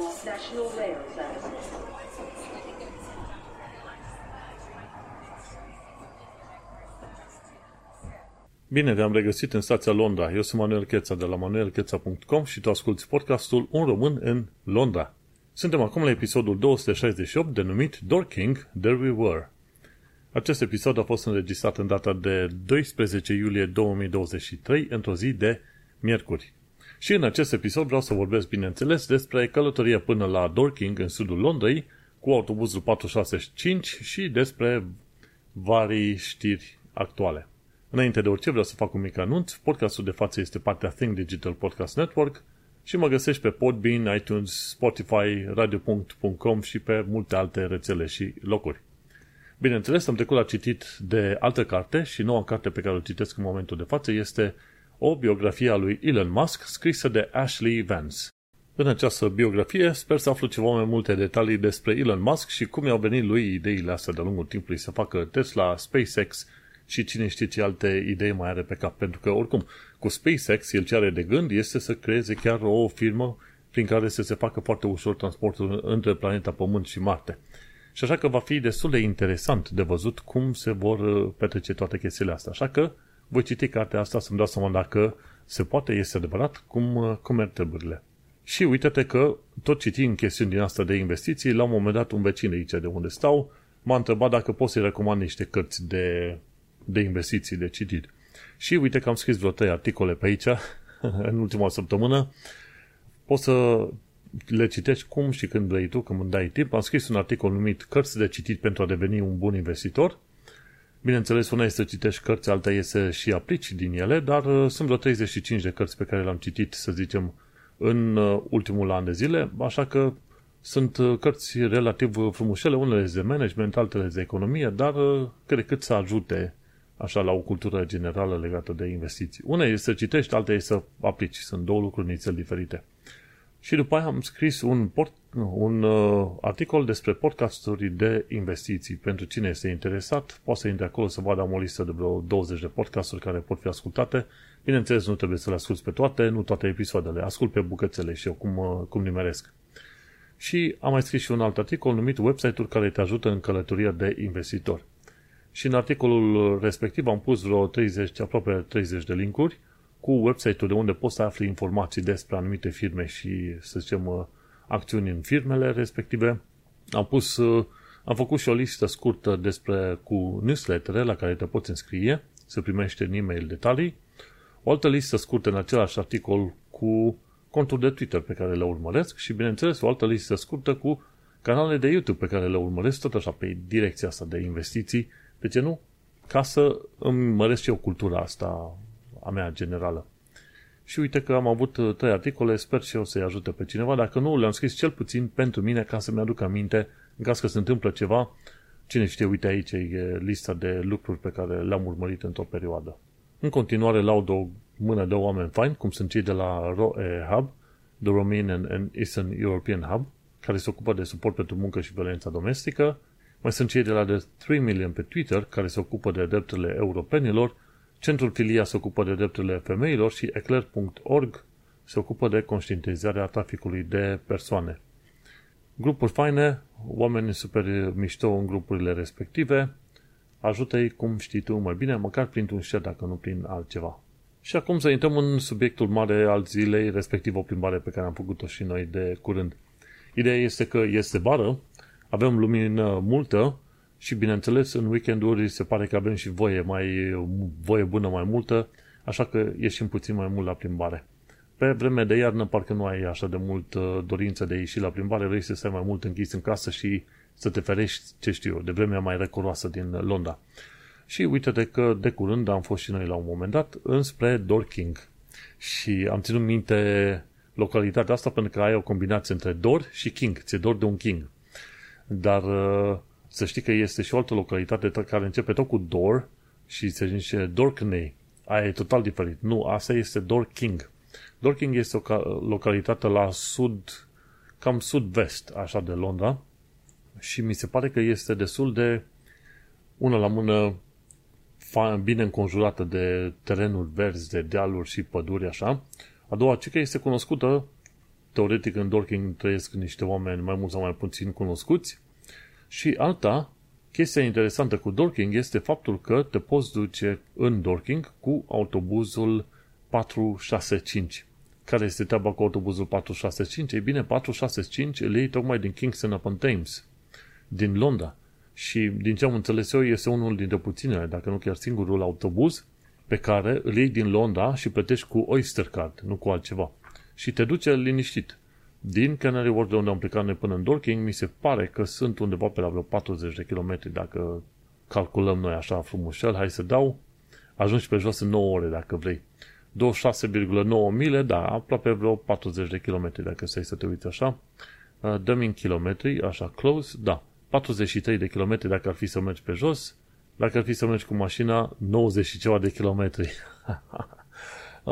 National Rail Services. Bine te-am regăsit în stația Londra. Eu sunt Manuel Cheța de la manuelcheța.com și tu asculti podcastul Un român în Londra. Suntem acum la episodul 268 denumit Dorking, There We Were. Acest episod a fost înregistrat în data de 12 iulie 2023, într-o zi de miercuri. Și în acest episod vreau să vorbesc, bineînțeles, despre călătoria până la Dorking, în sudul Londrei, cu autobuzul 465 și despre vari știri actuale. Înainte de orice vreau să fac un mic anunț. Podcastul de față este partea Think Digital Podcast Network și mă găsești pe Podbean, iTunes, Spotify, radio.com și pe multe alte rețele și locuri. Bineînțeles, am trecut la citit de altă carte și noua carte pe care o citesc în momentul de față este o biografie a lui Elon Musk scrisă de Ashley Vance. În această biografie sper să aflu ceva mai multe detalii despre Elon Musk și cum i-au venit lui ideile astea de-a lungul timpului să facă Tesla, SpaceX și cine știe ce alte idei mai are pe cap. Pentru că, oricum, cu SpaceX, el ce are de gând este să creeze chiar o firmă prin care să se facă foarte ușor transportul între planeta Pământ și Marte. Și așa că va fi destul de interesant de văzut cum se vor uh, petrece toate chestiile astea. Așa că voi citi cartea asta să-mi dau seama dacă se poate, este adevărat, cum, uh, cum merg treburile. Și uite-te că tot citind chestiuni din asta de investiții, la un moment dat un vecin aici de unde stau m-a întrebat dacă pot să-i recomand niște cărți de, de investiții de citit. Și uite că am scris vreo trei articole pe aici în ultima săptămână. Poți să le citești cum și când vrei tu, când îmi dai timp. Am scris un articol numit Cărți de citit pentru a deveni un bun investitor. Bineînțeles, una este să citești cărți, alta este să și aplici din ele, dar uh, sunt vreo 35 de cărți pe care le-am citit, să zicem, în uh, ultimul an de zile, așa că sunt uh, cărți relativ frumușele, unele de management, altele de economie, dar cred cât să ajute așa la o cultură generală legată de investiții. Una este să citești, alta este să aplici. Sunt două lucruri nițel diferite. Și după aia am scris un, port, un uh, articol despre podcasturi de investiții. Pentru cine este interesat, poate să intre acolo să vadă am o listă de vreo 20 de podcasturi care pot fi ascultate. Bineînțeles, nu trebuie să le asculți pe toate, nu toate episoadele. Ascult pe bucățele și eu cum, uh, cum nimeresc. Și am mai scris și un alt articol numit Website-uri care te ajută în călătoria de investitor. Și în articolul respectiv am pus vreo 30, aproape 30 de linkuri cu website-ul de unde poți să afli informații despre anumite firme și, să zicem, uh, acțiuni în firmele respective. Am pus, uh, am făcut și o listă scurtă despre cu newsletter la care te poți înscrie, să primești în e-mail detalii. O altă listă scurtă în același articol cu conturi de Twitter pe care le urmăresc și, bineînțeles, o altă listă scurtă cu canale de YouTube pe care le urmăresc tot așa pe direcția asta de investiții. De ce nu? Ca să îmi măresc eu cultura asta a mea generală. Și uite că am avut uh, trei articole, sper și eu să-i ajute pe cineva. Dacă nu, le-am scris cel puțin pentru mine ca să-mi aduc aminte în caz că se întâmplă ceva. Cine știe, uite aici e lista de lucruri pe care le-am urmărit într-o perioadă. În continuare laud o mână de oameni faini, cum sunt cei de la ROE Hub, The Romanian and Eastern European Hub, care se ocupă de suport pentru muncă și violența domestică. Mai sunt cei de la The 3 Million pe Twitter, care se ocupă de drepturile europenilor Centrul Filia se ocupă de drepturile femeilor și eclair.org se ocupă de conștientizarea traficului de persoane. Grupuri faine, oameni super mișto în grupurile respective, ajută-i cum știi tu mai bine, măcar printr-un share dacă nu prin altceva. Și acum să intrăm în subiectul mare al zilei, respectiv o plimbare pe care am făcut-o și noi de curând. Ideea este că este vară, avem lumină multă și bineînțeles în weekenduri se pare că avem și voie, mai, voie bună mai multă, așa că ieșim puțin mai mult la plimbare. Pe vreme de iarnă parcă nu ai așa de mult uh, dorință de a ieși la plimbare, vrei să stai mai mult închis în casă și să te ferești, ce știu eu, de vremea mai recoroasă din Londra. Și uite-te că de curând am fost și noi la un moment dat înspre Dorking. Și am ținut minte localitatea asta pentru că ai o combinație între Dor și King. Ți-e dor de un King. Dar uh, să știi că este și o altă localitate care începe tot cu Dor și se zice Dorkney. Aia e total diferit. Nu, asta este Dorking. Dorking este o localitate la sud, cam sud-vest, așa, de Londra. Și mi se pare că este destul de una la mână bine înconjurată de terenuri verzi, de dealuri și păduri, așa. A doua, ce că este cunoscută teoretic în Dorking trăiesc niște oameni mai mult sau mai puțin cunoscuți. Și alta, chestia interesantă cu Dorking este faptul că te poți duce în Dorking cu autobuzul 465. Care este treaba cu autobuzul 465? Ei bine, 465 îl iei tocmai din Kingston upon Thames, din Londra. Și din ce am înțeles eu, este unul dintre puținele, dacă nu chiar singurul autobuz, pe care îl iei din Londra și plătești cu Oyster Card, nu cu altceva. Și te duce liniștit. Din Canary Wharf, de unde am plecat noi până în Dorking, mi se pare că sunt undeva pe la vreo 40 de kilometri, dacă calculăm noi așa frumușel. Hai să dau. Ajungi pe jos în 9 ore, dacă vrei. 26,9 mile, da, aproape vreo 40 de kilometri, dacă stai să te uiți așa. Uh, dăm în kilometri, așa, close, da, 43 de kilometri dacă ar fi să mergi pe jos, dacă ar fi să mergi cu mașina, 90 și ceva de kilometri.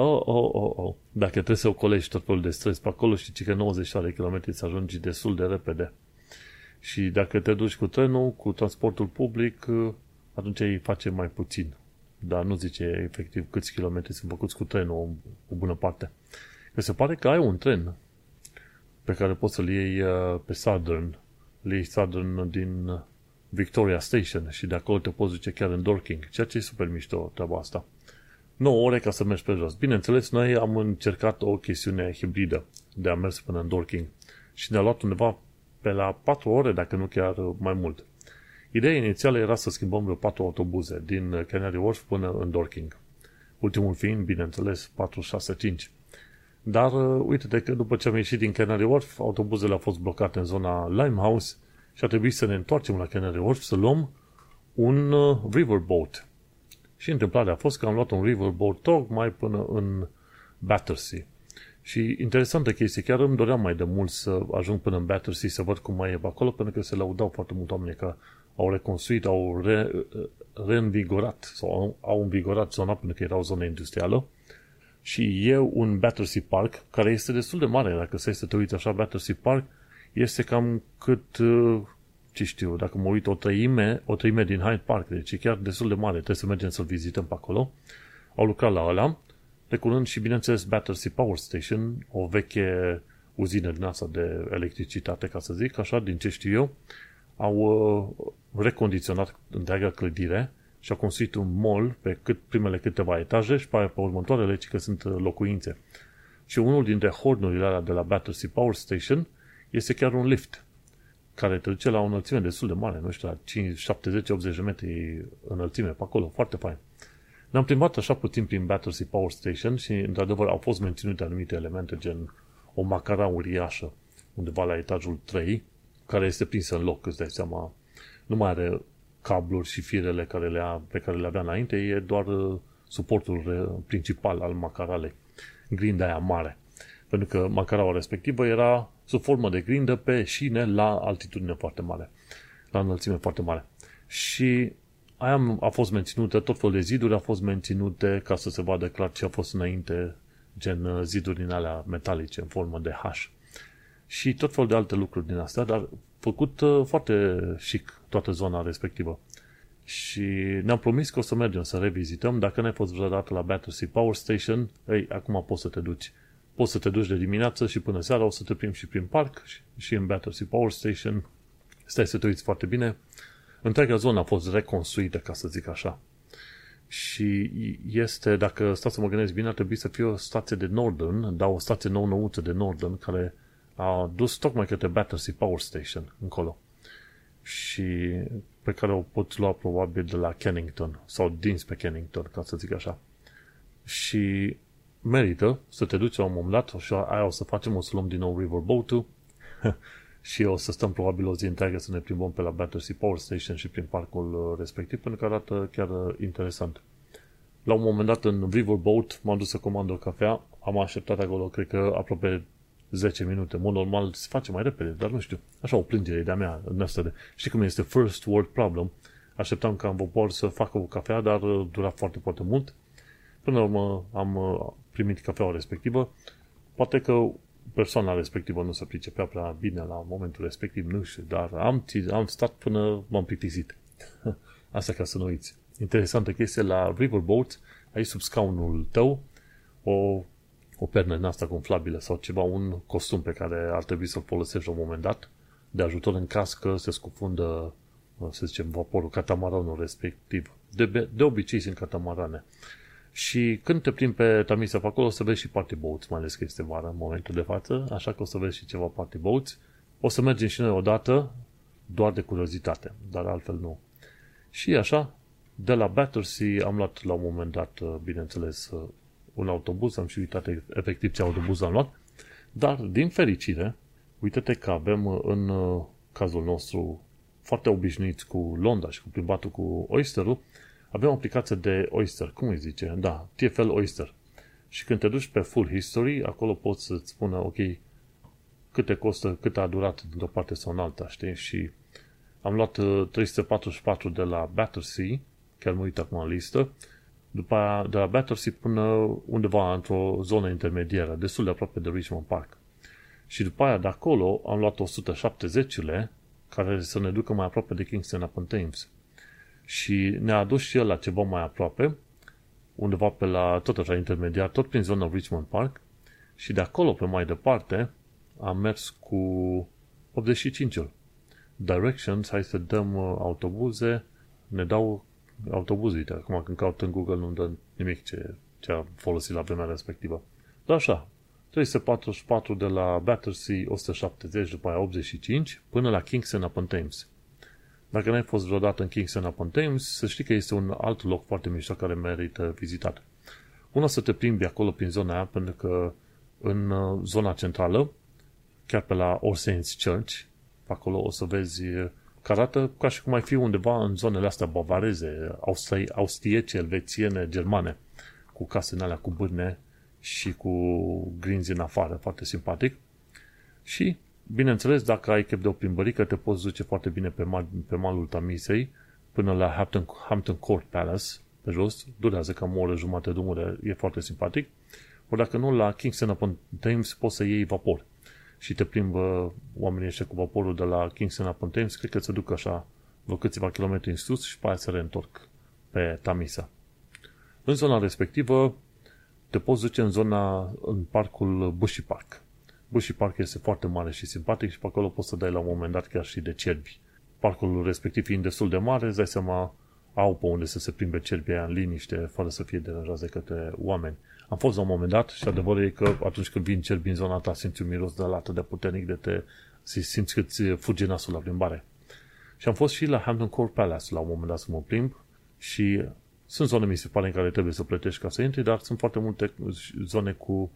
oh, oh, oh, oh. Dacă trebuie să ocolești tot felul de stres pe acolo, știi că 90 de kilometri să ajungi destul de repede. Și dacă te duci cu trenul, cu transportul public, uh, atunci îi face mai puțin dar nu zice efectiv câți kilometri sunt făcuți cu trenul o, o bună parte. Că se pare că ai un tren pe care poți să-l iei uh, pe Southern, îl iei Southern din Victoria Station și de acolo te poți duce chiar în Dorking, ceea ce e super mișto treaba asta. 9 ore ca să mergi pe jos. Bineînțeles, noi am încercat o chestiune hibridă de a mers până în Dorking și ne-a luat undeva pe la 4 ore, dacă nu chiar mai mult. Ideea inițială era să schimbăm vreo patru autobuze din Canary Wharf până în Dorking. Ultimul fiind, bineînțeles, 465. Dar uh, uite-te că după ce am ieșit din Canary Wharf, autobuzele au fost blocate în zona Limehouse și a trebuit să ne întoarcem la Canary Wharf să luăm un uh, riverboat. Și întâmplarea a fost că am luat un riverboat tocmai până în Battersea. Și interesantă chestie, chiar îmi doream mai de mult să ajung până în Battersea să văd cum mai e pe acolo, pentru că se laudau foarte mult oameni că au reconstruit, au re, reînvigorat sau au, au învigorat zona pentru că era o zonă industrială și e un Battersea Park care este destul de mare, dacă să să te uiți așa, Battersea Park este cam cât, uh, ce știu, dacă mă uit o treime, o treime din Hyde Park, deci e chiar destul de mare, trebuie să mergem să-l vizităm pe acolo. Au lucrat la ăla, de curând și bineînțeles Battersea Power Station, o veche uzină din asta de electricitate, ca să zic așa, din ce știu eu, au uh, recondiționat întreaga clădire și au construit un mall pe cât primele câteva etaje și pe, pe următoarele, ci că sunt uh, locuințe. Și unul dintre hornurile alea de la Battersea Power Station este chiar un lift care te duce la o înălțime destul de mare, nu știu, la 70-80 de metri înălțime pe acolo, foarte fain. Ne-am plimbat așa puțin prin Battersea Power Station și, într-adevăr, au fost menținute anumite elemente, gen o macara uriașă, undeva la etajul 3, care este prinsă în loc, îți dai seama. Nu mai are cabluri și firele care le a, pe care le avea înainte, e doar uh, suportul uh, principal al macaralei. Grinda aia mare. Pentru că macaraua respectivă era sub formă de grindă pe șine la altitudine foarte mare. La înălțime foarte mare. Și aia a fost menținută, tot felul de ziduri a fost menținute ca să se vadă clar ce a fost înainte, gen uh, ziduri din alea metalice în formă de H și tot felul de alte lucruri din astea, dar făcut uh, foarte chic toată zona respectivă. Și ne-am promis că o să mergem să revizităm. Dacă n-ai fost vreodată la Battersea Power Station, ei, acum poți să te duci. Poți să te duci de dimineață și până seara o să te plimbi și prin parc și, și în Battersea Power Station. Stai să te uiți foarte bine. Întreaga zonă a fost reconstruită, ca să zic așa. Și este, dacă stați să mă gândesc bine, ar trebui să fie o stație de Northern, dar o stație nou-nouță de Northern, care a dus tocmai către Battersea Power Station, încolo. Și pe care o poți lua probabil de la Kennington sau dinspre Kennington, ca să zic așa. Și merită să te duci la un moment dat și aia o să facem, o să luăm din nou Riverboat-ul și o să stăm probabil o zi întreagă să ne plimbăm pe la Battersea Power Station și prin parcul respectiv, pentru că arată chiar interesant. La un moment dat în Riverboat m-am dus să comand o cafea, am așteptat acolo, cred că aproape 10 minute. În mod normal se face mai repede, dar nu știu. Așa o plângere de-a mea în asta de... Știi cum este first world problem? Așteptam ca în vopor să facă o cafea, dar uh, dura foarte, foarte mult. Până la urmă am uh, primit cafeaua respectivă. Poate că persoana respectivă nu se pricepea prea bine la momentul respectiv, nu știu, dar am, am stat până m-am plictisit. Asta ca să nu uiți. Interesantă chestie, la Riverboat ai sub scaunul tău o o pernă în asta umflabilă sau ceva, un costum pe care ar trebui să-l folosești la un moment dat, de ajutor în caz că se scufundă, să zicem, vaporul, catamaranul respectiv. De, de obicei sunt catamarane. Și când te plimbi pe Tamisa pe acolo, o să vezi și party boats, mai ales că este vară în momentul de față, așa că o să vezi și ceva party boats. O să mergem și noi odată, doar de curiozitate, dar altfel nu. Și așa, de la Battersea am luat la un moment dat, bineînțeles, un autobuz, am și uitat efectiv ce autobuz am luat, dar din fericire, uite-te că avem în cazul nostru foarte obișnuiți cu Londra și cu plimbatul cu Oyster-ul, avem o aplicație de Oyster, cum îi zice? Da, TFL Oyster. Și când te duci pe Full History, acolo poți să-ți spună, ok, cât te costă, cât a durat dintr-o parte sau în alta, știi? Și am luat 344 uh, de la Battersea, chiar mă uit acum în listă, după aia, de la Battersea până undeva într-o zonă intermediară, destul de aproape de Richmond Park. Și după aia, de acolo, am luat 170-le, care să ne ducă mai aproape de Kingston upon Thames. Și ne-a adus și el la ceva mai aproape, undeva pe la, tot așa intermediar, tot prin zona Richmond Park, și de acolo pe mai departe am mers cu 85-ul. Directions, hai să dăm uh, autobuze, ne dau autobuze, uite, acum când caut în Google nu dă nimic ce, ce a folosit la vremea respectivă. Dar așa, 344 de la Battersea, 170, după aia 85, până la Kingston upon Thames. Dacă n-ai fost vreodată în Kingston upon Thames, să știi că este un alt loc foarte mișto care merită vizitat. Una să te plimbi acolo prin zona aia, pentru că în uh, zona centrală, chiar pe la All Saints Church, pe acolo o să vezi că arată ca și cum ai fi undeva în zonele astea bavareze, austriece, elvețiene, germane, cu case în alea cu bârne și cu grinzi în afară, foarte simpatic. Și, bineînțeles, dacă ai chef de o plimbărică, te poți duce foarte bine pe, mal, pe malul Tamisei până la Hampton, Hampton Court Palace, pe jos, durează cam o oră jumate drumul, e foarte simpatic. Ori dacă nu, la Kingston upon Thames poți să iei vapor și te plimbă oamenii ăștia cu vaporul de la Kingston upon Thames, cred că se duc așa vreo câțiva kilometri în sus și pe aia se reîntorc pe Tamisa. În zona respectivă te poți duce în zona, în parcul Bushy Park. Bushy Park este foarte mare și simpatic și pe acolo poți să dai la un moment dat chiar și de cerbi. Parcul respectiv fiind destul de mare, îți dai seama, au pe unde să se plimbe cerbii aia în liniște, fără să fie deranjați de către oameni. Am fost la un moment dat și adevărul e că atunci când vin cerbi în zona ta, simți un miros de la atât de puternic de te simți că ți fuge nasul la plimbare. Și am fost și la Hampton Court Palace la un moment dat să mă plimb și sunt zone, mi se pare, în care trebuie să plătești ca să intri, dar sunt foarte multe zone cu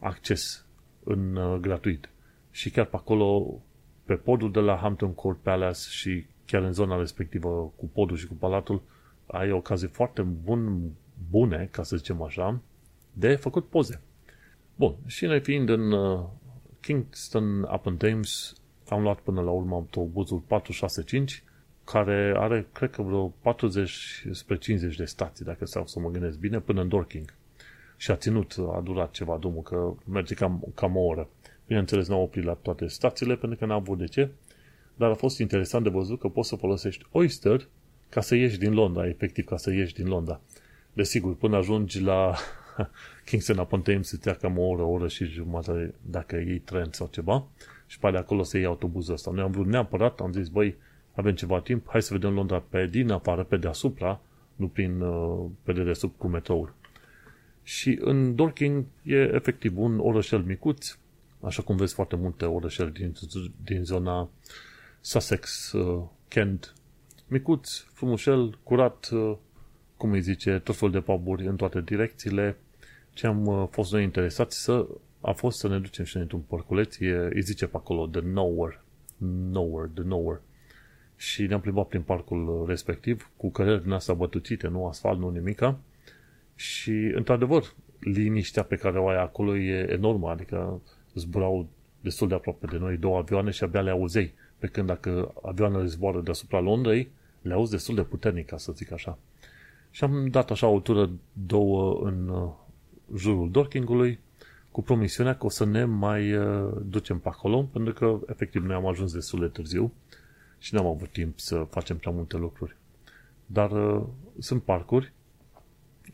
acces în uh, gratuit. Și chiar pe acolo, pe podul de la Hampton Court Palace și chiar în zona respectivă cu podul și cu palatul, ai ocazie foarte bun, bune, ca să zicem așa, de făcut poze. Bun, și noi fiind în uh, Kingston upon Thames, am luat până la urmă autobuzul 465, care are, cred că vreo 40 spre 50 de stații, dacă stau să mă gândesc bine, până în Dorking. Și a ținut, a durat ceva drumul, că merge cam, cam o oră. Bineînțeles, n-au oprit la toate stațiile, pentru că n-am avut de ce, dar a fost interesant de văzut că poți să folosești Oyster ca să ieși din Londra, efectiv ca să ieși din Londra. Desigur, până ajungi la Kingston upon Thames îți ia cam o oră, o oră și jumătate dacă iei tren sau ceva și pe de acolo să iei autobuzul ăsta. Noi am vrut neapărat, am zis, băi, avem ceva timp, hai să vedem Londra pe din afară, pe deasupra, nu prin, uh, pe dedesubt cu metroul. Și în Dorking e efectiv un orășel micuț, așa cum vezi foarte multe orășel din, din zona Sussex, uh, Kent, micuț, frumușel, curat, uh, cum îi zice, tot fel de puburi în toate direcțiile. Ce am uh, fost noi interesați să a fost să ne ducem și noi într-un porculeț, e, îi zice pe acolo The Nowhere, Nowhere, The Nowhere. Și ne-am plimbat prin parcul respectiv, cu cărări din astea bătuțite, nu asfalt, nu nimica. Și, într-adevăr, liniștea pe care o ai acolo e enormă, adică zburau destul de aproape de noi două avioane și abia le auzei. Pe când dacă avioanele zboară deasupra Londrei, le auzi destul de puternic, ca să zic așa. Și am dat așa o tură două în uh, jurul Dorkingului, cu promisiunea că o să ne mai uh, ducem pe acolo, pentru că efectiv noi am ajuns destul de târziu și n-am avut timp să facem prea multe lucruri. Dar uh, sunt parcuri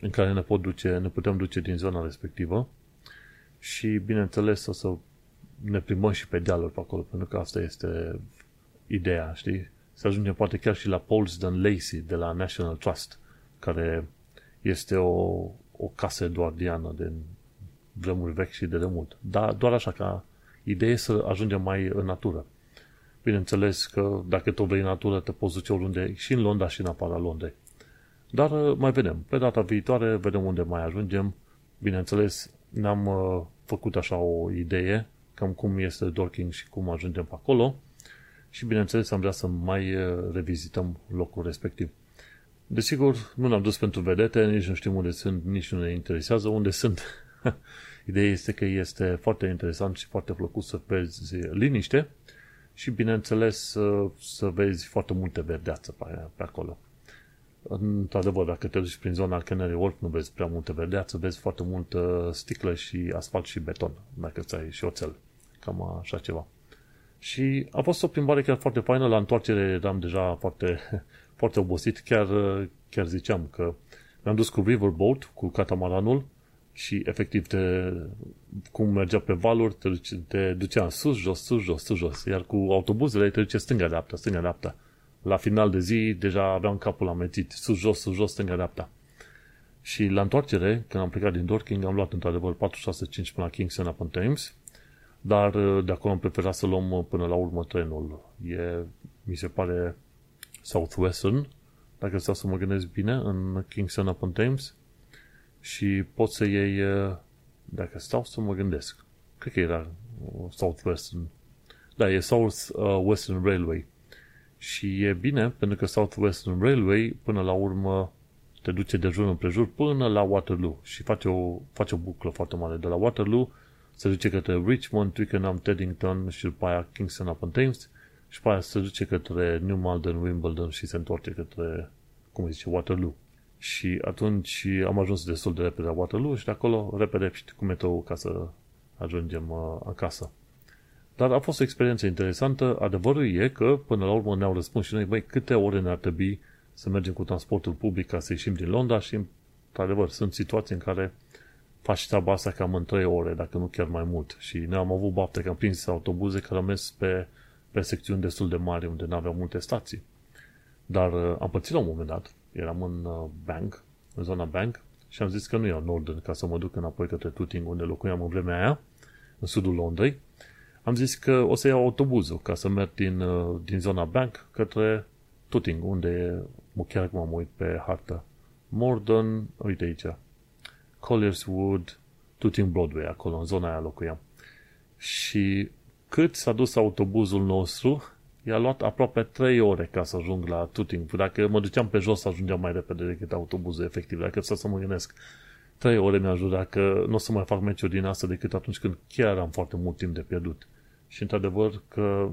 în care ne, pot duce, ne putem duce din zona respectivă și, bineînțeles, o să ne plimbăm și pe dealuri pe acolo, pentru că asta este ideea, știi? Să ajungem poate chiar și la Polsden Lacey de la National Trust, care este o, o casă eduardiană de vremuri vechi și de demult. Dar doar așa, ca idee să ajungem mai în natură. Bineînțeles că dacă tot vrei în natură, te poți duce oriunde, și în Londra și în afara Londrei. Dar uh, mai vedem. Pe data viitoare vedem unde mai ajungem. Bineînțeles, ne-am uh, făcut așa o idee cam cum este Dorking și cum ajungem pe acolo și bineînțeles am vrea să mai uh, revizităm locul respectiv. Desigur, nu ne-am dus pentru vedete, nici nu știm unde sunt, nici nu ne interesează unde sunt. Ideea este că este foarte interesant și foarte plăcut să vezi liniște și, bineînțeles, să, să vezi foarte multe verdeață pe, pe acolo. Într-adevăr, dacă te duci prin zona Canary Wharf, nu vezi prea multe verdeață, vezi foarte multă sticlă și asfalt și beton, dacă ți ai și oțel. Cam așa ceva. Și a fost o plimbare chiar foarte faină, la întoarcere eram deja foarte, foarte obosit, chiar, chiar ziceam că mi-am dus cu Riverboat, cu catamaranul și efectiv te, cum mergea pe valuri, te, duce, te ducea în sus, jos, sus, jos, sus, jos, iar cu autobuzele te duce stânga-dreapta, stânga-dreapta. La final de zi deja aveam capul amețit, sus, jos, sus, jos, stânga-dreapta. Și la întoarcere, când am plecat din Dorking, am luat într-adevăr 465 până la Kingston upon Thames, dar uh, de acolo am preferat să luăm uh, până la urmă trenul. E, mi se pare, Southwestern, dacă stau să mă gândesc bine, în Kingston upon Thames. Și poți să iei, uh, dacă stau să mă gândesc, cred că era Southwestern. Da, e South Western Railway. Și e bine, pentru că Southwestern Railway, până la urmă, te duce de jur împrejur până la Waterloo și face o, face o buclă foarte mare. De la Waterloo se duce către Richmond, Twickenham, Teddington și după aia Kingston upon Thames și după aia se duce către New Malden, Wimbledon și se întoarce către, cum zice, Waterloo. Și atunci am ajuns destul de repede la Waterloo și de acolo repede cu metrou ca să ajungem uh, acasă. Dar a fost o experiență interesantă. Adevărul e că, până la urmă, ne-au răspuns și noi, băi, câte ore ne-ar trebui să mergem cu transportul public ca să ieșim din Londra și, într-adevăr, sunt situații în care faci treaba asta cam în 3 ore, dacă nu chiar mai mult. Și ne am avut bapte că am prins autobuze care au mers pe, pe secțiuni destul de mari unde nu aveau multe stații. Dar uh, am pățit la un moment dat, eram în uh, Bank, în zona Bank, și am zis că nu iau Norden ca să mă duc înapoi către Tooting, unde locuiam în vremea aia, în sudul Londrei. Am zis că o să iau autobuzul ca să merg din, uh, din zona Bank către Tooting, unde mă chiar acum am uit pe hartă. Morden, uite aici, Colliers Wood, Tooting Broadway, acolo, în zona aia locuiam. Și cât s-a dus autobuzul nostru, i-a luat aproape 3 ore ca să ajung la Tooting. Dacă mă duceam pe jos, ajungeam mai repede decât autobuzul, efectiv. Dacă să, să mă gândesc, 3 ore mi-a jurat că nu o să mai fac meciuri din asta decât atunci când chiar am foarte mult timp de pierdut. Și într-adevăr că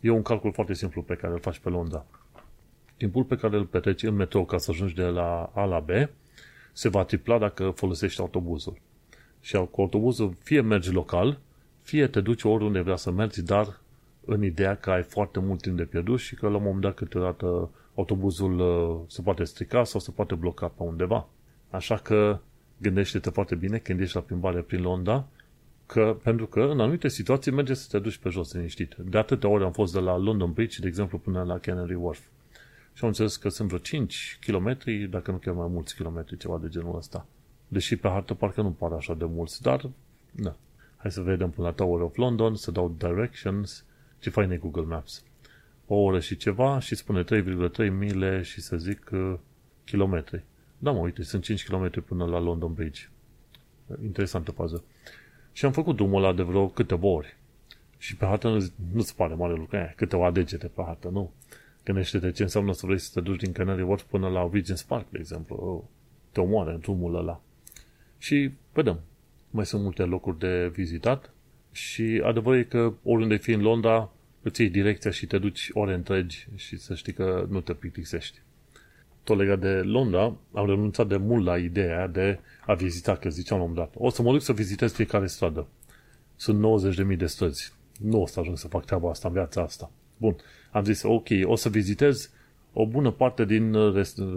e un calcul foarte simplu pe care îl faci pe Londra. Timpul pe care îl petreci în metrou ca să ajungi de la A la B se va tripla dacă folosești autobuzul. Și cu autobuzul fie mergi local, fie te duci oriunde vrea să mergi, dar în ideea că ai foarte mult timp de pierdut și că la un moment dat câteodată autobuzul uh, se poate strica sau se poate bloca pe undeva. Așa că gândește-te foarte bine când ești la plimbare prin Londra, că, pentru că în anumite situații merge să te duci pe jos liniștit. De atâtea ori am fost de la London Bridge, de exemplu, până la Canary Wharf. Și am înțeles că sunt vreo 5 km, dacă nu chiar mai mulți kilometri, ceva de genul ăsta. Deși pe hartă parcă nu pare așa de mulți, dar, na. Hai să vedem până la Tower of London, să dau directions, ce fain e Google Maps. O oră și ceva și spune 3,3 mile și să zic uh, kilometri. Da, mă, uite, sunt 5 km până la London Bridge. Interesantă fază. Și am făcut drumul ăla de vreo câteva ori. Și pe hartă nu, nu-ți pare mare lucru, e, câteva degete pe hartă, nu? Gândește-te ce înseamnă să vrei să te duci din Canary Wharf până la Regent's Park, de exemplu. Te omoare în drumul ăla. Și vedem. Mai sunt multe locuri de vizitat și adevărul e că oriunde fii în Londra, îți iei direcția și te duci ore întregi și să știi că nu te plictisești. Tot legat de Londra, am renunțat de mult la ideea de a vizita, că ziceam la un dat. O să mă duc să vizitez fiecare stradă. Sunt 90.000 de străzi. Nu o să ajung să fac treaba asta în viața asta. Bun, am zis, ok, o să vizitez o bună parte din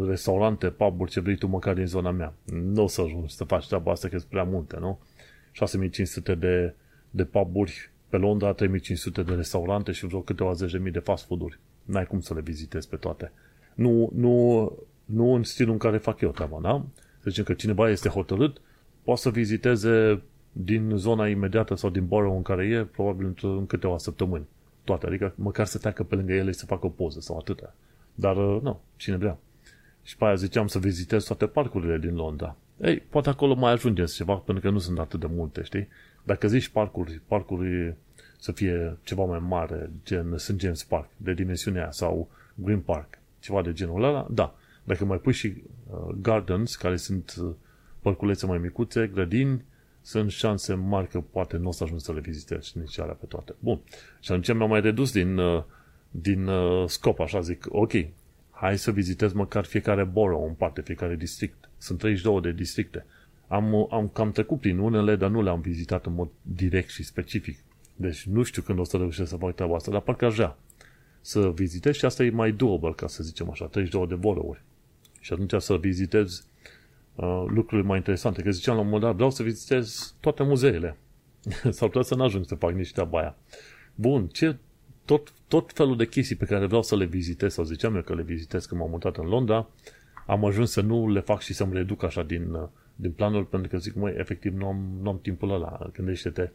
restaurante, pub-uri, ce vrei tu măcar din zona mea. Nu o să ajungi să faci treaba asta, că sunt prea multe, nu? 6500 de, de puburi pe Londra, 3500 de restaurante și vreo câteva zeci de mii de fast food-uri. N-ai cum să le vizitezi pe toate. Nu, nu, nu în stilul în care fac eu treaba, da? Să zicem că cineva este hotărât, poate să viziteze din zona imediată sau din borough în care e, probabil în câteva săptămâni. Toate, adică măcar să treacă pe lângă ele și să facă o poză sau atâta. Dar, uh, nu, cine vrea. Și pe aia ziceam să vizitez toate parcurile din Londra. Ei, poate acolo mai ajungem ceva, pentru că nu sunt atât de multe, știi? Dacă zici parcuri, parcuri să fie ceva mai mare, gen St. James Park, de dimensiunea sau Green Park, ceva de genul ăla, da. Dacă mai pui și uh, gardens, care sunt uh, parculețe mai micuțe, grădini, sunt șanse mari că poate nu o să ajung să le vizitez nici alea pe toate. Bun. Și atunci mi-am mai redus din, uh, din uh, scop, așa zic, ok, hai să vizitez măcar fiecare borough în parte, fiecare district. Sunt 32 de districte. Am, am cam trecut prin unele, dar nu le-am vizitat în mod direct și specific. Deci nu știu când o să reușesc să fac treaba asta, dar parcă aș vrea să vizitez și asta e mai doable, ca să zicem așa, 32 de borough Și atunci să vizitez uh, lucruri mai interesante. Că ziceam la un moment dat, vreau să vizitez toate muzeele. S-ar putea să n-ajung să fac nici treaba aia. Bun, ce, tot, tot felul de chestii pe care vreau să le vizitez, sau ziceam eu că le vizitez când m-am mutat în Londra, am ajuns să nu le fac și să-mi reduc așa din, uh, din planul, pentru că zic, măi, efectiv nu am, nu am timpul ăla. Gândește-te,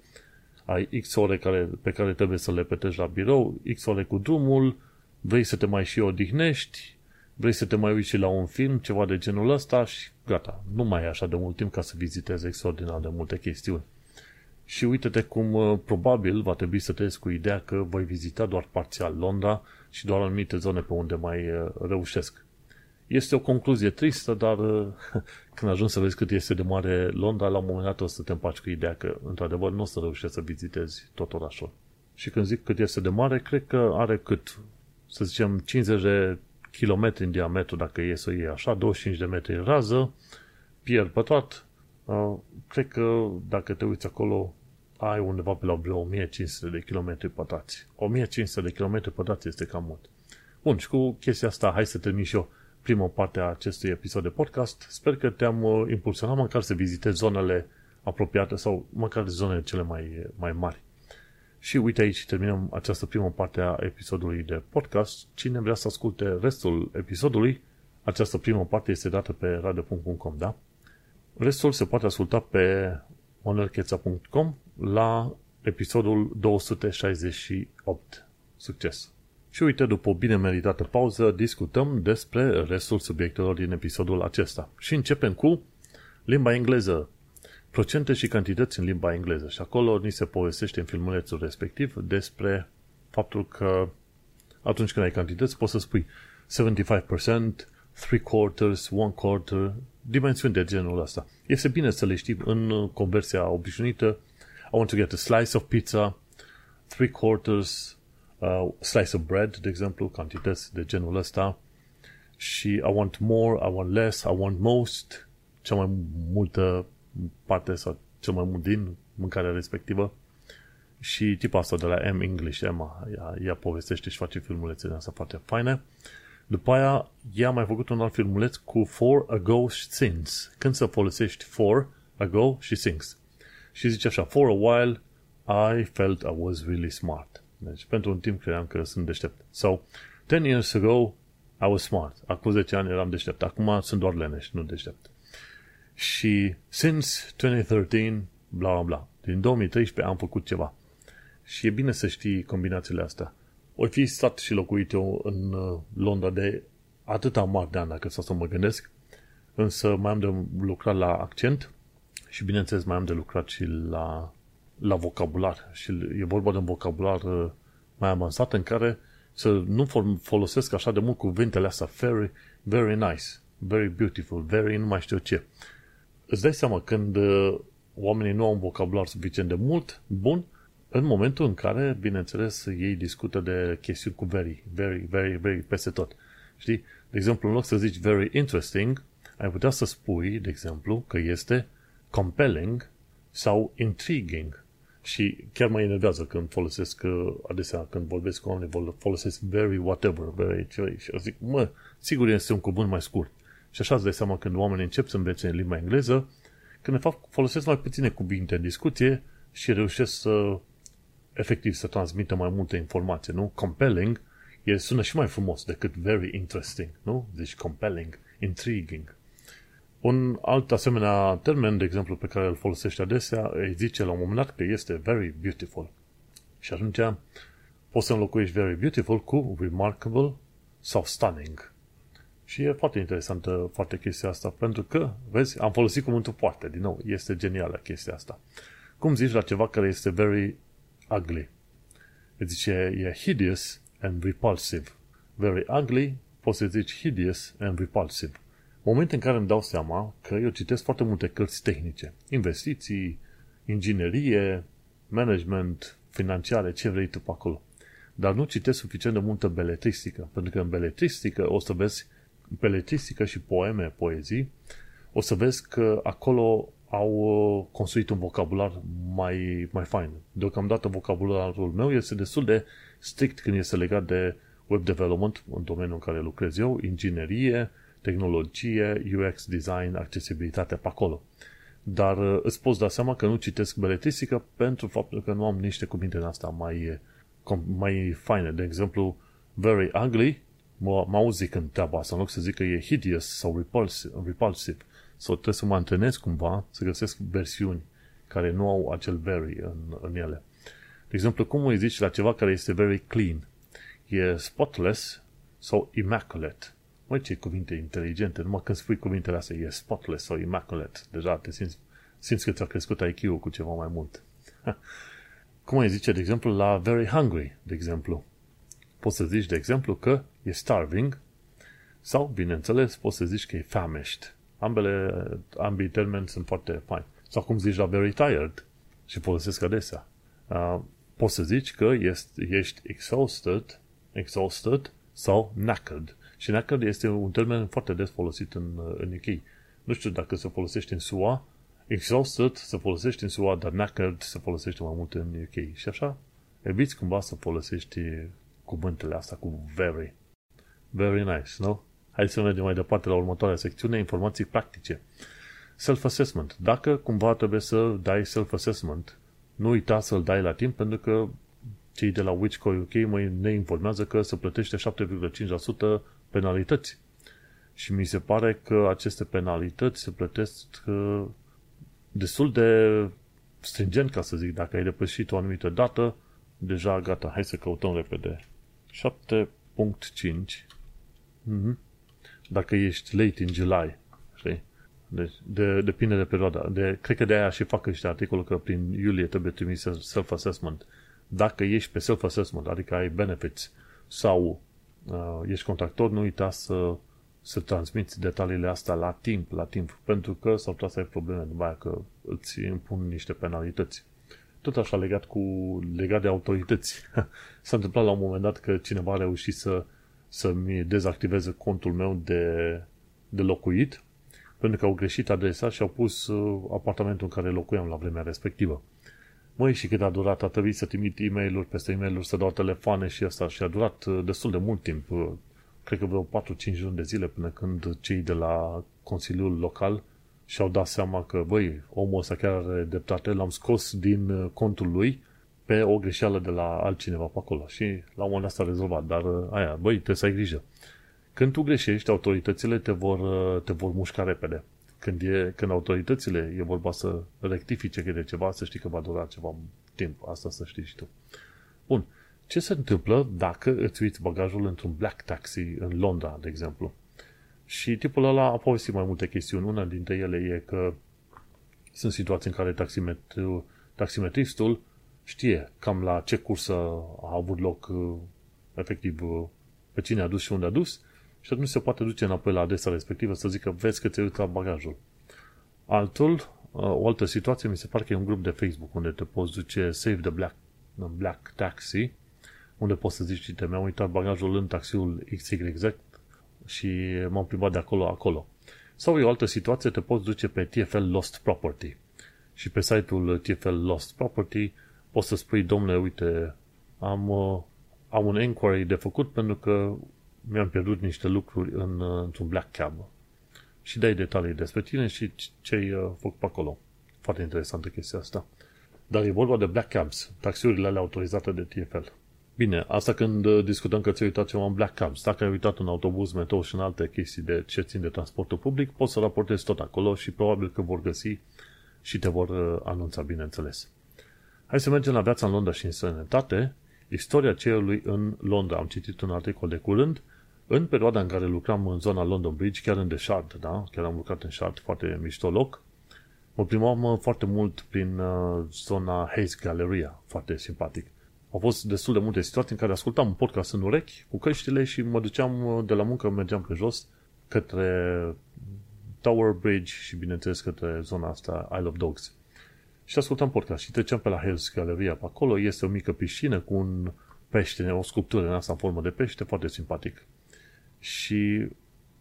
ai X ore care, pe care trebuie să le petești la birou, X ore cu drumul, vrei să te mai și odihnești, vrei să te mai uiți și la un film, ceva de genul ăsta și gata, nu mai ai așa de mult timp ca să vizitezi extraordinar de multe chestiuni. Și uite-te cum uh, probabil va trebui să trăiesc cu ideea că voi vizita doar parțial Londra și doar anumite zone pe unde mai uh, reușesc. Este o concluzie tristă, dar uh, când ajungi să vezi cât este de mare Londra, la un moment dat o să te împaci cu ideea că, într-adevăr, nu o să reușești să vizitezi tot orașul. Și când zic cât este de mare, cred că are cât, să zicem, 50 de kilometri în diametru, dacă e să iei așa, 25 de metri rază, pierd pătrat, uh, cred că dacă te uiți acolo, ai undeva pe la vreo 1500 de kilometri pătrați. 1500 de kilometri pătrați este cam mult. Bun, și cu chestia asta, hai să termin și eu prima parte a acestui episod de podcast. Sper că te-am uh, impulsionat măcar să vizitezi zonele apropiate sau măcar zonele cele mai, mai mari. Și uite aici terminăm această primă parte a episodului de podcast. Cine vrea să asculte restul episodului, această primă parte este dată pe radio.com, da? Restul se poate asculta pe onercheța.com la episodul 268. Succes! Și uite, după o bine meritată pauză, discutăm despre restul subiectelor din episodul acesta. Și începem cu limba engleză. Procente și cantități în limba engleză. Și acolo ni se povestește în filmulețul respectiv despre faptul că atunci când ai cantități poți să spui 75%, 3 quarters, 1 quarter, dimensiuni de genul ăsta. Este bine să le știi în conversia obișnuită. I want to get a slice of pizza, 3 quarters, uh, slice of bread, de exemplu, cantități de genul ăsta și I want more, I want less, I want most, cea mai multă parte sau cel mai mult din mâncarea respectivă și tipul asta de la M English, Emma, ea, ea povestește și face filmulețe de asta foarte faine. După aia, ea a mai făcut un alt filmuleț cu for ago și since. Când să folosești for, ago și since. Și zice așa, for a while, I felt I was really smart. Deci pentru un timp credeam că sunt deștept. So, 10 years ago, I was smart. Acum 10 ani eram deștept. Acum sunt doar leneș, nu deștept. Și since 2013, bla bla bla. Din 2013 am făcut ceva. Și e bine să știi combinațiile astea. O fi stat și locuit eu în uh, Londra de atâta mari de ani, dacă să mă gândesc, însă mai am de lucrat la accent și bineînțeles mai am de lucrat și la la vocabular și e vorba de un vocabular uh, mai avansat în care să nu folosesc așa de mult cuvintele astea very, very nice, very beautiful, very nu mai știu ce. Îți dai seama când uh, oamenii nu au un vocabular suficient de mult, bun, în momentul în care, bineînțeles, ei discută de chestiuni cu very, very, very, very peste tot. Știi? De exemplu, în loc să zici very interesting, ai putea să spui, de exemplu, că este compelling sau intriguing. Și chiar mă enervează când folosesc, uh, adesea când vorbesc cu oameni, folosesc very whatever, very ceva. Și eu zic, mă, sigur este un cuvânt mai scurt. Și așa îți dai seama când oamenii încep să învețe în limba engleză, când de fapt folosesc mai puține cuvinte în discuție și reușesc să efectiv să transmită mai multe informații, nu? Compelling e, sună și mai frumos decât very interesting, nu? Deci compelling, intriguing. Un alt asemenea termen, de exemplu, pe care îl folosește adesea, îi zice la un moment dat că este very beautiful. Și atunci poți să înlocuiești very beautiful cu remarkable sau stunning. Și e foarte interesantă foarte chestia asta, pentru că, vezi, am folosit cuvântul poate, din nou, este genială chestia asta. Cum zici la ceva care este very ugly? Îți zice, e hideous and repulsive. Very ugly, poți să zici hideous and repulsive. Moment în care îmi dau seama că eu citesc foarte multe cărți tehnice, investiții, inginerie, management, financiare, ce vrei tu pe acolo. Dar nu citesc suficient de multă beletristică, pentru că în beletristică o să vezi beletristică și poeme, poezii, o să vezi că acolo au uh, construit un vocabular mai, mai fain. Deocamdată vocabularul meu este destul de strict când este legat de web development, în domeniul în care lucrez eu, inginerie, tehnologie, UX design, accesibilitate pe acolo. Dar uh, îți poți da seama că nu citesc beletristică pentru faptul că nu am niște cuvinte în asta mai, mai faine. De exemplu, very ugly, mă, mă auzi zicând treaba asta, în loc să zic că e hideous sau repulsive, repulsive sau trebuie să mă antrenez cumva să găsesc versiuni care nu au acel very în, în ele. De exemplu, cum îi zici la ceva care este very clean? E spotless sau immaculate? Măi, ce cuvinte inteligente. Numai când spui cuvintele astea, e spotless sau immaculate. Deja te simți, simți că ți-a crescut IQ-ul cu ceva mai mult. Cum îi zice, de exemplu, la very hungry, de exemplu. Poți să zici, de exemplu, că e starving sau, bineînțeles, poți să zici că e famished. Ambele, ambii termeni sunt foarte fain. Sau cum zici la very tired și folosesc adesea. Uh, poți să zici că ești, ești exhausted, exhausted sau knackered. Și knackered este un termen foarte des folosit în, în UK. Nu știu dacă se folosește în SUA, exhausted se folosește în SUA, dar knackered se folosește mai mult în UK. Și așa, eviți cumva să folosești cuvântele astea cu very. Very nice, nu? Hai să mergem mai departe la următoarea secțiune, informații practice. Self-assessment. Dacă cumva trebuie să dai self-assessment, nu uita să-l dai la timp, pentru că cei de la Witchco UK ne informează că se plătește 7,5% penalități. Și mi se pare că aceste penalități se plătesc uh, destul de stringent, ca să zic, dacă ai depășit o anumită dată, deja gata, hai să căutăm repede. 7.5 mm-hmm. Dacă ești late in July, știi? Deci, de, depinde de perioada. De, cred că de aia și fac ăștia articol că prin iulie trebuie trimis self-assessment. Dacă ești pe self-assessment, adică ai benefits sau uh, ești contractor, nu uita să, să transmiți detaliile astea la timp, la timp, pentru că s-ar putea să ai probleme după aia că îți impun niște penalități. Tot așa legat cu legat de autorități. S-a întâmplat la un moment dat că cineva a reușit să, să-mi dezactiveze contul meu de, de locuit pentru că au greșit adresa și au pus uh, apartamentul în care locuiam la vremea respectivă. Măi, și cât a durat, a trebuit să trimit e mail peste e mail să dau telefoane și asta și a durat uh, destul de mult timp, uh, cred că vreo 4-5 luni de zile până când cei de la Consiliul Local și-au dat seama că, băi, omul ăsta chiar are dreptate, l-am scos din uh, contul lui pe o greșeală de la altcineva pe acolo și la un moment dat s-a rezolvat, dar aia, băi, trebuie să ai grijă. Când tu greșești, autoritățile te vor, te vor mușca repede. Când, e, când autoritățile e vorba să rectifice că de ceva, să știi că va dura ceva timp. Asta să știi și tu. Bun. Ce se întâmplă dacă îți uiți bagajul într-un black taxi în Londra, de exemplu? Și tipul ăla a povestit mai multe chestiuni. Una dintre ele e că sunt situații în care taximetru, taximetristul știe cam la ce cursă a avut loc efectiv pe cine a dus și unde a dus și atunci se poate duce înapoi la adresa respectivă să zică vezi că ți-ai uitat bagajul. Altul, uh, o altă situație, mi se pare că e un grup de Facebook unde te poți duce Save the Black, Black Taxi, unde poți să zici, te mi-am uitat bagajul în taxiul XYZ și m-am plimbat de acolo acolo. Sau e o altă situație, te poți duce pe TFL Lost Property. Și pe site-ul TFL Lost Property poți să spui, domnule, uite, am, uh, am un inquiry de făcut pentru că mi-am pierdut niște lucruri în, într-un black cab. și dai detalii despre tine și ce ai uh, făcut pe acolo. Foarte interesantă chestia asta. Dar e vorba de black cabs, taxiurile alea autorizate de TFL. Bine, asta când uh, discutăm că ți-ai uitat ceva în black cabs. Dacă ai uitat în autobuz, metro și în alte chestii de ce țin de transportul public, poți să raportezi tot acolo și probabil că vor găsi și te vor uh, anunța, bineînțeles. Hai să mergem la viața în Londra și în sănătate. Istoria celui în Londra. Am citit un articol de curând. În perioada în care lucram în zona London Bridge, chiar în The Shard, da? chiar am lucrat în Shard, foarte mișto loc, mă plimbam uh, foarte mult prin uh, zona Hayes Galleria, foarte simpatic. Au fost destul de multe situații în care ascultam un podcast în urechi cu căștile și mă duceam de la muncă, mergeam pe jos către Tower Bridge și bineînțeles către zona asta Isle of Dogs. Și ascultam podcast și treceam pe la Hells Galeria pe acolo. Este o mică piscină cu un pește, o sculptură în asta în formă de pește, foarte simpatic. Și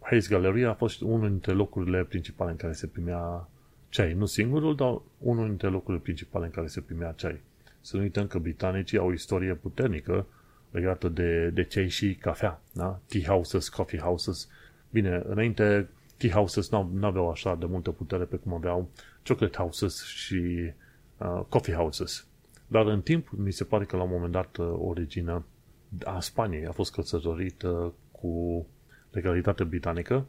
Hayes Galeria a fost unul dintre locurile principale în care se primea ceai. Nu singurul, dar unul dintre locurile principale în care se primea ceai. Să nu uităm că britanicii au o istorie puternică legată de, de ceai și cafea. Da? Tea houses, coffee houses. Bine, înainte tea houses nu aveau așa de multă putere pe cum aveau chocolate houses și uh, coffee houses. Dar în timp, mi se pare că la un moment dat uh, o regină a Spaniei a fost căsătorită cu legalitate britanică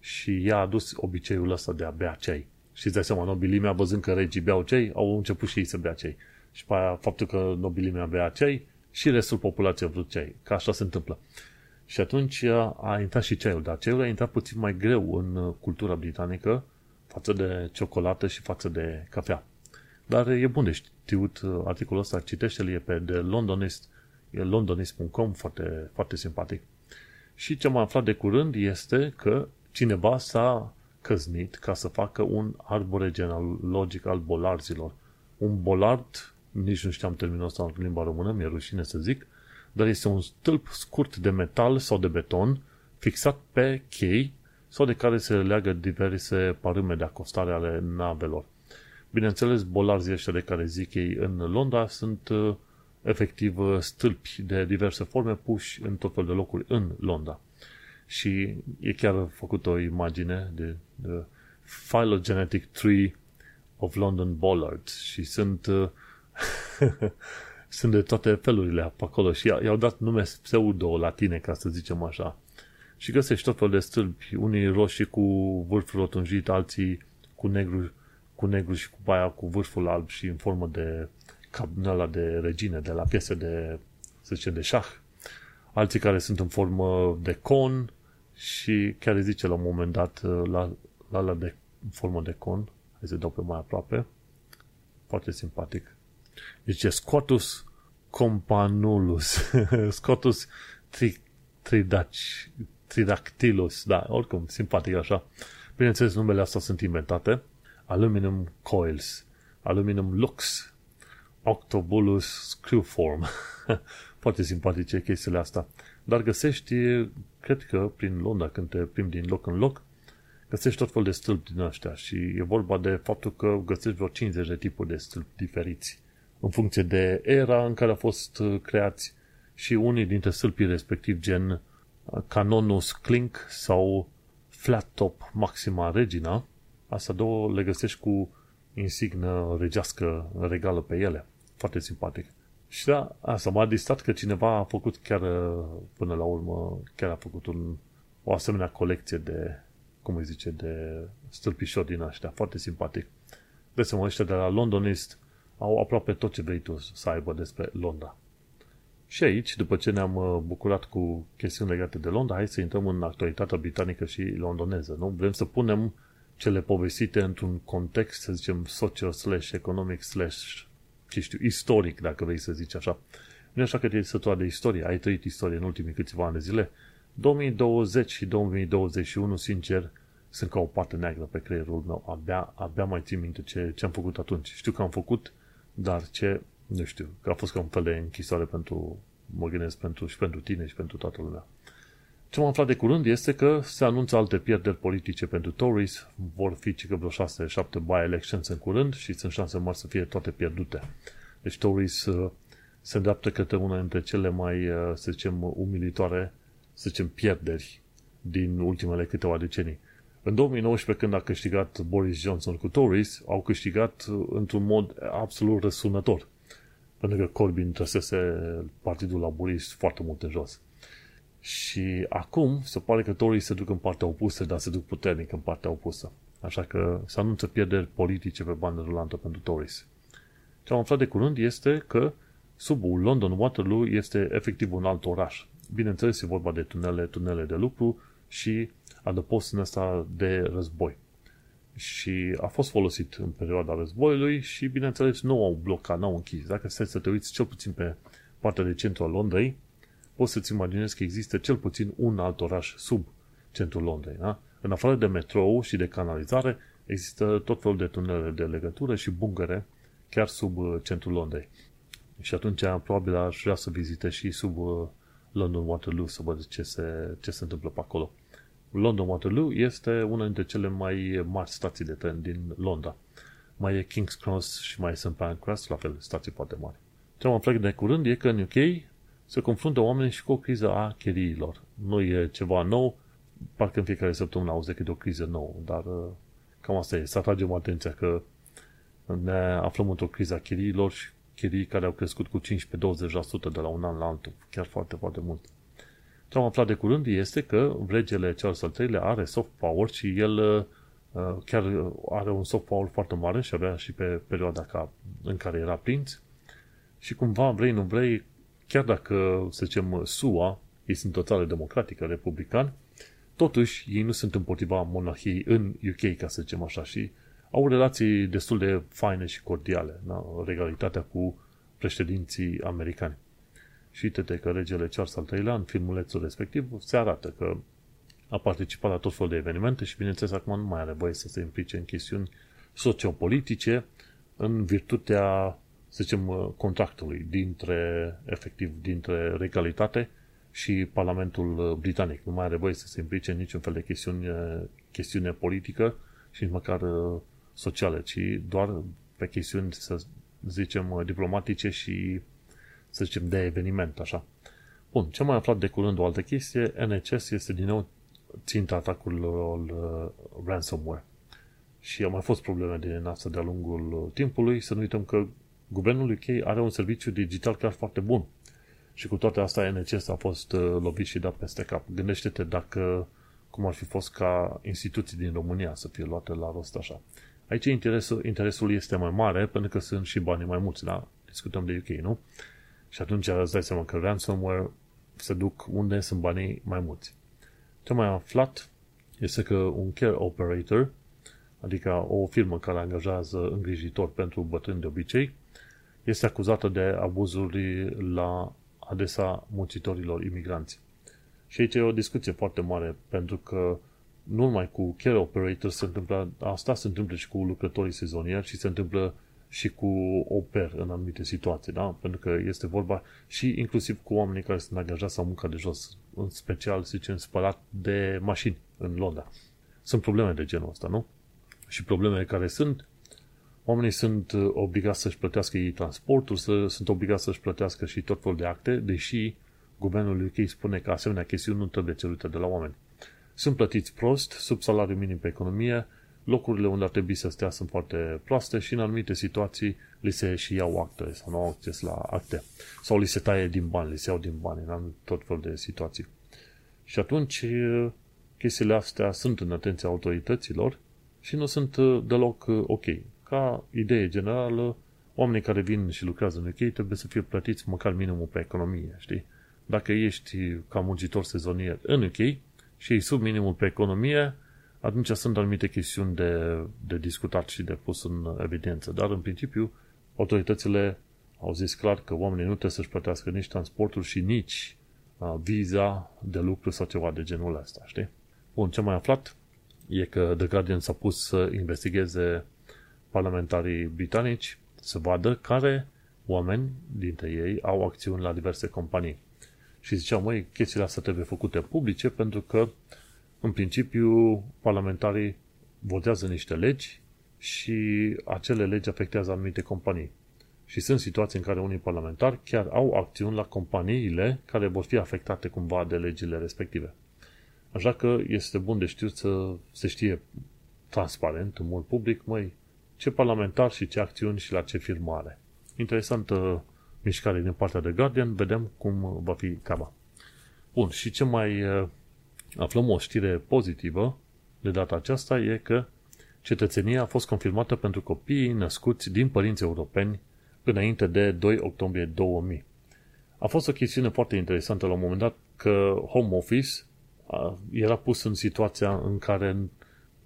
și ea a adus obiceiul ăsta de a bea ceai. Și îți dai seama, nobilimea, văzând că regii beau ceai, au început și ei să bea ceai. Și pe aia, faptul că nobilimea bea ceai, și restul populației a vrut ceai. Că așa se întâmplă. Și atunci a intrat și ceaiul, dar ceaiul a intrat puțin mai greu în uh, cultura britanică față de ciocolată și față de cafea. Dar e bun de știut, uh, articolul ăsta, citește-l, e pe de Londonist, e londonist.com, foarte, foarte simpatic. Și ce am aflat de curând este că cineva s-a căznit ca să facă un arbore genealogic al bolarzilor. Un bolard, nici nu știam terminul ăsta în limba română, mi-e rușine să zic, dar este un stâlp scurt de metal sau de beton fixat pe chei sau de care se leagă diverse parâme de acostare ale navelor. Bineînțeles, bolarzii ăștia de care zic ei în Londra sunt uh, efectiv uh, stâlpi de diverse forme puși în tot fel de locuri în Londra. Și e chiar făcut o imagine de, de phylogenetic tree of London bollards și sunt uh, sunt de toate felurile pe acolo și i-au dat nume pseudo-latine, ca să zicem așa. Și găsești tot fel de stâlpi, unii roșii cu vârful rotunjit, alții cu negru, cu negru și cu aia cu vârful alb și în formă de cabinala de regine, de la piese de, să zicem, de șah. Alții care sunt în formă de con și chiar zice la un moment dat la, la, la de în formă de con, hai să dau pe mai aproape, foarte simpatic. Deci Scotus Companulus, Scotus tri, tridaci, Tridactylus, da, oricum, simpatic așa. Bineînțeles, numele astea sunt inventate. Aluminum Coils, Aluminum Lux, Octobulus Screwform. Foarte simpatice chestiile astea. Dar găsești, cred că prin Londra, când te plimbi din loc în loc, găsești tot fel de stâlpi din ăștia și e vorba de faptul că găsești vreo 50 de tipuri de stâlpi diferiți în funcție de era în care au fost uh, creați și unii dintre stâlpii respectiv gen uh, Canonus Clink sau Flat Top Maxima Regina, asta două le găsești cu insignă regească regală pe ele. Foarte simpatic. Și da, asta m-a distrat că cineva a făcut chiar, uh, până la urmă, chiar a făcut un, o asemenea colecție de, cum îi zice, de stâlpișori din ăștia. Foarte simpatic. De seama, ăștia de la Londonist au aproape tot ce vrei tu să aibă despre Londra. Și aici, după ce ne-am uh, bucurat cu chestiuni legate de Londra, hai să intrăm în actualitatea britanică și londoneză. Nu? Vrem să punem cele povestite într-un context, să zicem, social slash economic slash, ce știu, istoric, dacă vrei să zici așa. Nu așa că să de istorie, ai trăit istorie în ultimii câțiva ani de zile. 2020 și 2021, sincer, sunt ca o pată neagră pe creierul meu. Abia, abia mai țin minte ce, ce am făcut atunci. Știu că am făcut dar ce, nu știu, că a fost ca un fel de închisoare pentru, mă gândesc, pentru, și pentru tine și pentru toată lumea. Ce am aflat de curând este că se anunță alte pierderi politice pentru Tories, vor fi că vreo 6-7 by-elections în curând și sunt șanse mari să fie toate pierdute. Deci Tories uh, se îndreaptă către una dintre cele mai, uh, să zicem, umilitoare, să zicem, pierderi din ultimele câteva decenii. În 2019, când a câștigat Boris Johnson cu Tories, au câștigat într-un mod absolut răsunător. Pentru că Corbyn trăsese Partidul Laborist foarte mult în jos. Și acum se pare că Tories se duc în partea opusă, dar se duc puternic în partea opusă. Așa că se anunță pierderi politice pe bandă rulantă pentru Tories. Ce am aflat de curând este că sub London Waterloo este efectiv un alt oraș. Bineînțeles, e vorba de tunele, tunele de lucru și adăpost în ăsta de război. Și a fost folosit în perioada războiului și, bineînțeles, nu au blocat, nu au închis. Dacă stai să te uiți cel puțin pe partea de centru al Londrei, poți să-ți imaginezi că există cel puțin un alt oraș sub centrul Londrei. Da? În afară de metrou și de canalizare, există tot felul de tunele de legătură și bungăre chiar sub uh, centrul Londrei. Și atunci probabil aș vrea să vizite și sub uh, London Waterloo să văd ce se, ce se întâmplă pe acolo. London Waterloo este una dintre cele mai mari stații de tren din Londra. Mai e King's Cross și mai e St. Pancras, la fel, stații foarte mari. Ce am aflat de curând e că în UK se confruntă oamenii și cu o criză a chiriilor. Nu e ceva nou, parcă în fiecare săptămână auzi decât o criză nouă, dar uh, cam asta e. Să atragem atenția că ne aflăm într-o criză a chiriilor și chirii care au crescut cu 15-20% de la un an la altul. Chiar foarte, foarte mult. Ce am aflat de curând este că regele Charles al III-lea are soft power și el uh, chiar are un soft power foarte mare și avea și pe perioada ca, în care era prinț și cumva vrei, nu vrei, chiar dacă, să zicem, SUA, ei sunt o țară democratică, republican, totuși ei nu sunt împotriva monarhiei în UK, ca să zicem așa, și au relații destul de faine și cordiale, da? regalitatea cu președinții americani. Și uite că regele Charles al III-lea, în filmulețul respectiv, se arată că a participat la tot felul de evenimente și, bineînțeles, acum nu mai are voie să se implice în chestiuni sociopolitice în virtutea, să zicem, contractului dintre, efectiv, dintre regalitate și Parlamentul Britanic. Nu mai are voie să se implice în niciun fel de chestiune, chestiune politică și nici măcar sociale, ci doar pe chestiuni, să zicem, diplomatice și, să zicem, de eveniment, așa. Bun, ce mai aflat de curând o altă chestie, NHS este din nou ținta atacurilor uh, ransomware. Și au mai fost probleme din asta de-a lungul timpului. Să nu uităm că guvernul UK are un serviciu digital chiar foarte bun. Și cu toate astea NHS a fost uh, lovit și dat peste cap. Gândește-te dacă cum ar fi fost ca instituții din România să fie luate la rost așa. Aici interesul, interesul este mai mare pentru că sunt și banii mai mulți, da? Discutăm de UK, nu? Și atunci îți dai seama că ransomware se duc unde sunt banii mai mulți. Ce mai aflat este că un care operator, adică o firmă care angajează îngrijitori pentru bătrâni de obicei, este acuzată de abuzuri la adresa muncitorilor imigranți. Și aici e o discuție foarte mare, pentru că nu numai cu care operators se întâmplă asta, se întâmplă și cu lucrătorii sezonieri și se întâmplă și cu oper în anumite situații, da? Pentru că este vorba și inclusiv cu oamenii care sunt angajați sau munca de jos, în special, să zicem, spălat de mașini în Londra. Sunt probleme de genul ăsta, nu? Și problemele care sunt, oamenii sunt obligați să-și plătească ei transportul, să, sunt obligați să-și plătească și tot felul de acte, deși guvernul UK spune că asemenea chestiuni nu trebuie cerute de la oameni sunt plătiți prost, sub salariu minim pe economie, locurile unde ar trebui să stea sunt foarte proaste și în anumite situații li se și iau acte sau nu au acces la acte. Sau li se taie din bani, li se iau din bani în tot fel de situații. Și atunci chestiile astea sunt în atenția autorităților și nu sunt deloc ok. Ca idee generală, oamenii care vin și lucrează în UK trebuie să fie plătiți măcar minimul pe economie, știi? Dacă ești ca muncitor sezonier în UK, și sub minimul pe economie, atunci sunt anumite chestiuni de, de discutat și de pus în evidență. Dar, în principiu, autoritățile au zis clar că oamenii nu trebuie să-și plătească nici transportul și nici uh, viza de lucru sau ceva de genul ăsta, știi? Bun, ce mai aflat e că The Guardian s-a pus să investigheze parlamentarii britanici să vadă care oameni dintre ei au acțiuni la diverse companii. Și ziceam, măi, chestiile astea trebuie făcute publice pentru că, în principiu, parlamentarii votează niște legi și acele legi afectează anumite companii. Și sunt situații în care unii parlamentari chiar au acțiuni la companiile care vor fi afectate cumva de legile respective. Așa că este bun de știut să se știe transparent, în mod public, măi, ce parlamentar și ce acțiuni și la ce firmă are. Interesantă mișcare din partea de Guardian, vedem cum va fi treaba. Bun, și ce mai uh, aflăm o știre pozitivă de data aceasta e că cetățenia a fost confirmată pentru copiii născuți din părinți europeni înainte de 2 octombrie 2000. A fost o chestiune foarte interesantă la un moment dat că Home Office era pus în situația în care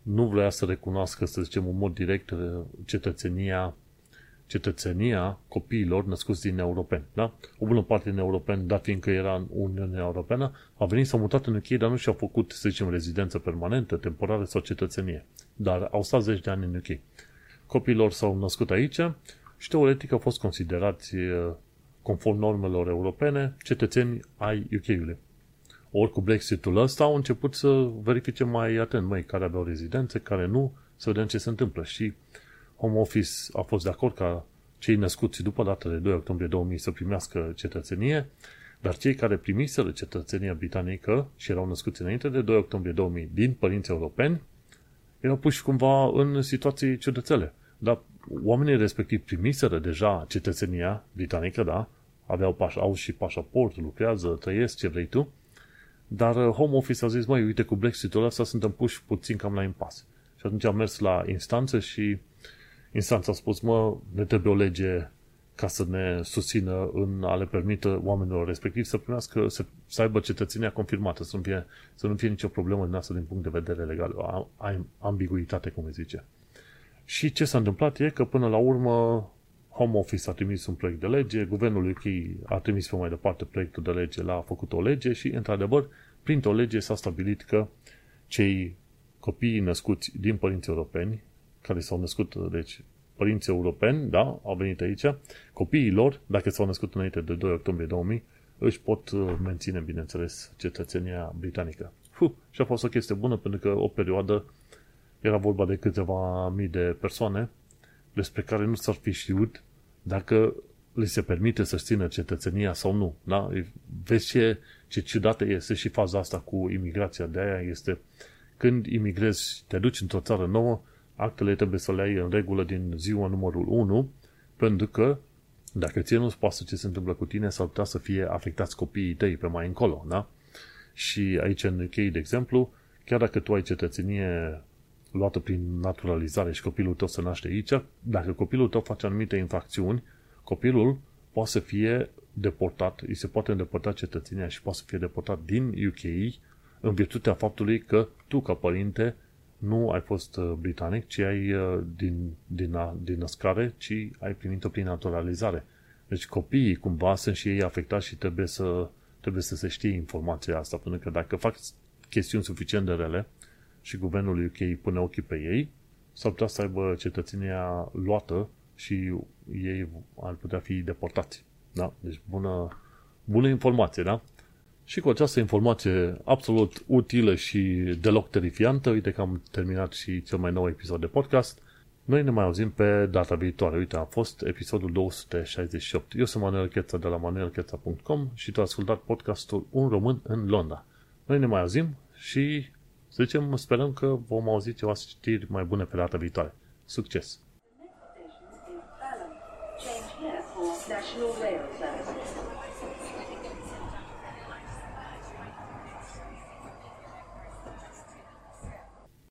nu vrea să recunoască, să zicem, în mod direct cetățenia cetățenia copiilor născuți din europeni. Da? O bună parte din europeni, dat fiindcă era în Uniunea Europeană, a venit, s-au mutat în UK, dar nu și-au făcut, să zicem, rezidență permanentă, temporară sau cetățenie. Dar au stat zeci de ani în UK. Copiilor s-au născut aici și teoretic au fost considerați, conform normelor europene, cetățeni ai UK-ului. Ori cu Brexit-ul ăsta au început să verifice mai atent, mai care aveau rezidențe, care nu, să vedem ce se întâmplă. Și Home Office a fost de acord ca cei născuți după data de 2 octombrie 2000 să primească cetățenie, dar cei care primiseră cetățenia britanică și erau născuți înainte de 2 octombrie 2000 din părinți europeni, erau puși cumva în situații ciudățele. Dar oamenii respectiv primiseră deja cetățenia britanică, da, aveau paș- au și pașaport, lucrează, trăiesc, ce vrei tu, dar uh, Home Office a zis, măi, uite, cu Brexit-ul ăsta suntem puși puțin cam la impas. Și atunci am mers la instanță și instanța a spus, mă, ne trebuie o lege ca să ne susțină în a le permită oamenilor respectiv să primească, să, să aibă cetățenia confirmată, să nu fie, să nu fie nicio problemă din asta din punct de vedere legal, ambiguitate, cum se zice. Și ce s-a întâmplat e că până la urmă Home Office a trimis un proiect de lege, guvernul UK a trimis pe mai departe proiectul de lege, l-a făcut o lege și, într-adevăr, printr-o lege s-a stabilit că cei copii născuți din părinți europeni, care s-au născut, deci părinți europeni, da, au venit aici, copiii lor, dacă s-au născut înainte de 2 octombrie 2000, își pot uh, menține, bineînțeles, cetățenia britanică. Fuh, și a fost o chestie bună pentru că o perioadă era vorba de câteva mii de persoane despre care nu s-ar fi știut dacă li se permite să-și țină cetățenia sau nu. Da? Vezi ce, ce ciudată este și faza asta cu imigrația. De aia este când imigrezi, te duci într-o țară nouă, actele trebuie să le ai în regulă din ziua numărul 1, pentru că dacă ție nu-ți pasă ce se întâmplă cu tine, s-ar putea să fie afectați copiii tăi pe mai încolo. Da? Și aici în UK, de exemplu, chiar dacă tu ai cetățenie luată prin naturalizare și copilul tău se naște aici, dacă copilul tău face anumite infracțiuni, copilul poate să fie deportat, îi se poate îndepărta cetățenia și poate să fie deportat din UK în virtutea faptului că tu, ca părinte, nu ai fost uh, britanic, ci ai uh, din, din, din născare, ci ai primit-o prin naturalizare. Deci copiii cumva sunt și ei afectați și trebuie să, trebuie să se știe informația asta, pentru că dacă fac chestiuni suficient de rele, și guvernul UK pune ochii pe ei, s-ar putea să aibă cetățenia luată și ei ar putea fi deportați. Da? Deci bună, bună informație, da? Și cu această informație absolut utilă și deloc terifiantă, uite că am terminat și cel mai nou episod de podcast. Noi ne mai auzim pe data viitoare. Uite, a fost episodul 268. Eu sunt Manuel Cheța de la manuelcheța.com și tu ai ascultat podcastul Un Român în Londra. Noi ne mai auzim și să zicem, sperăm că vom auzi ceva știri mai bune pe data viitoare. Succes! Change here for National Rail Services.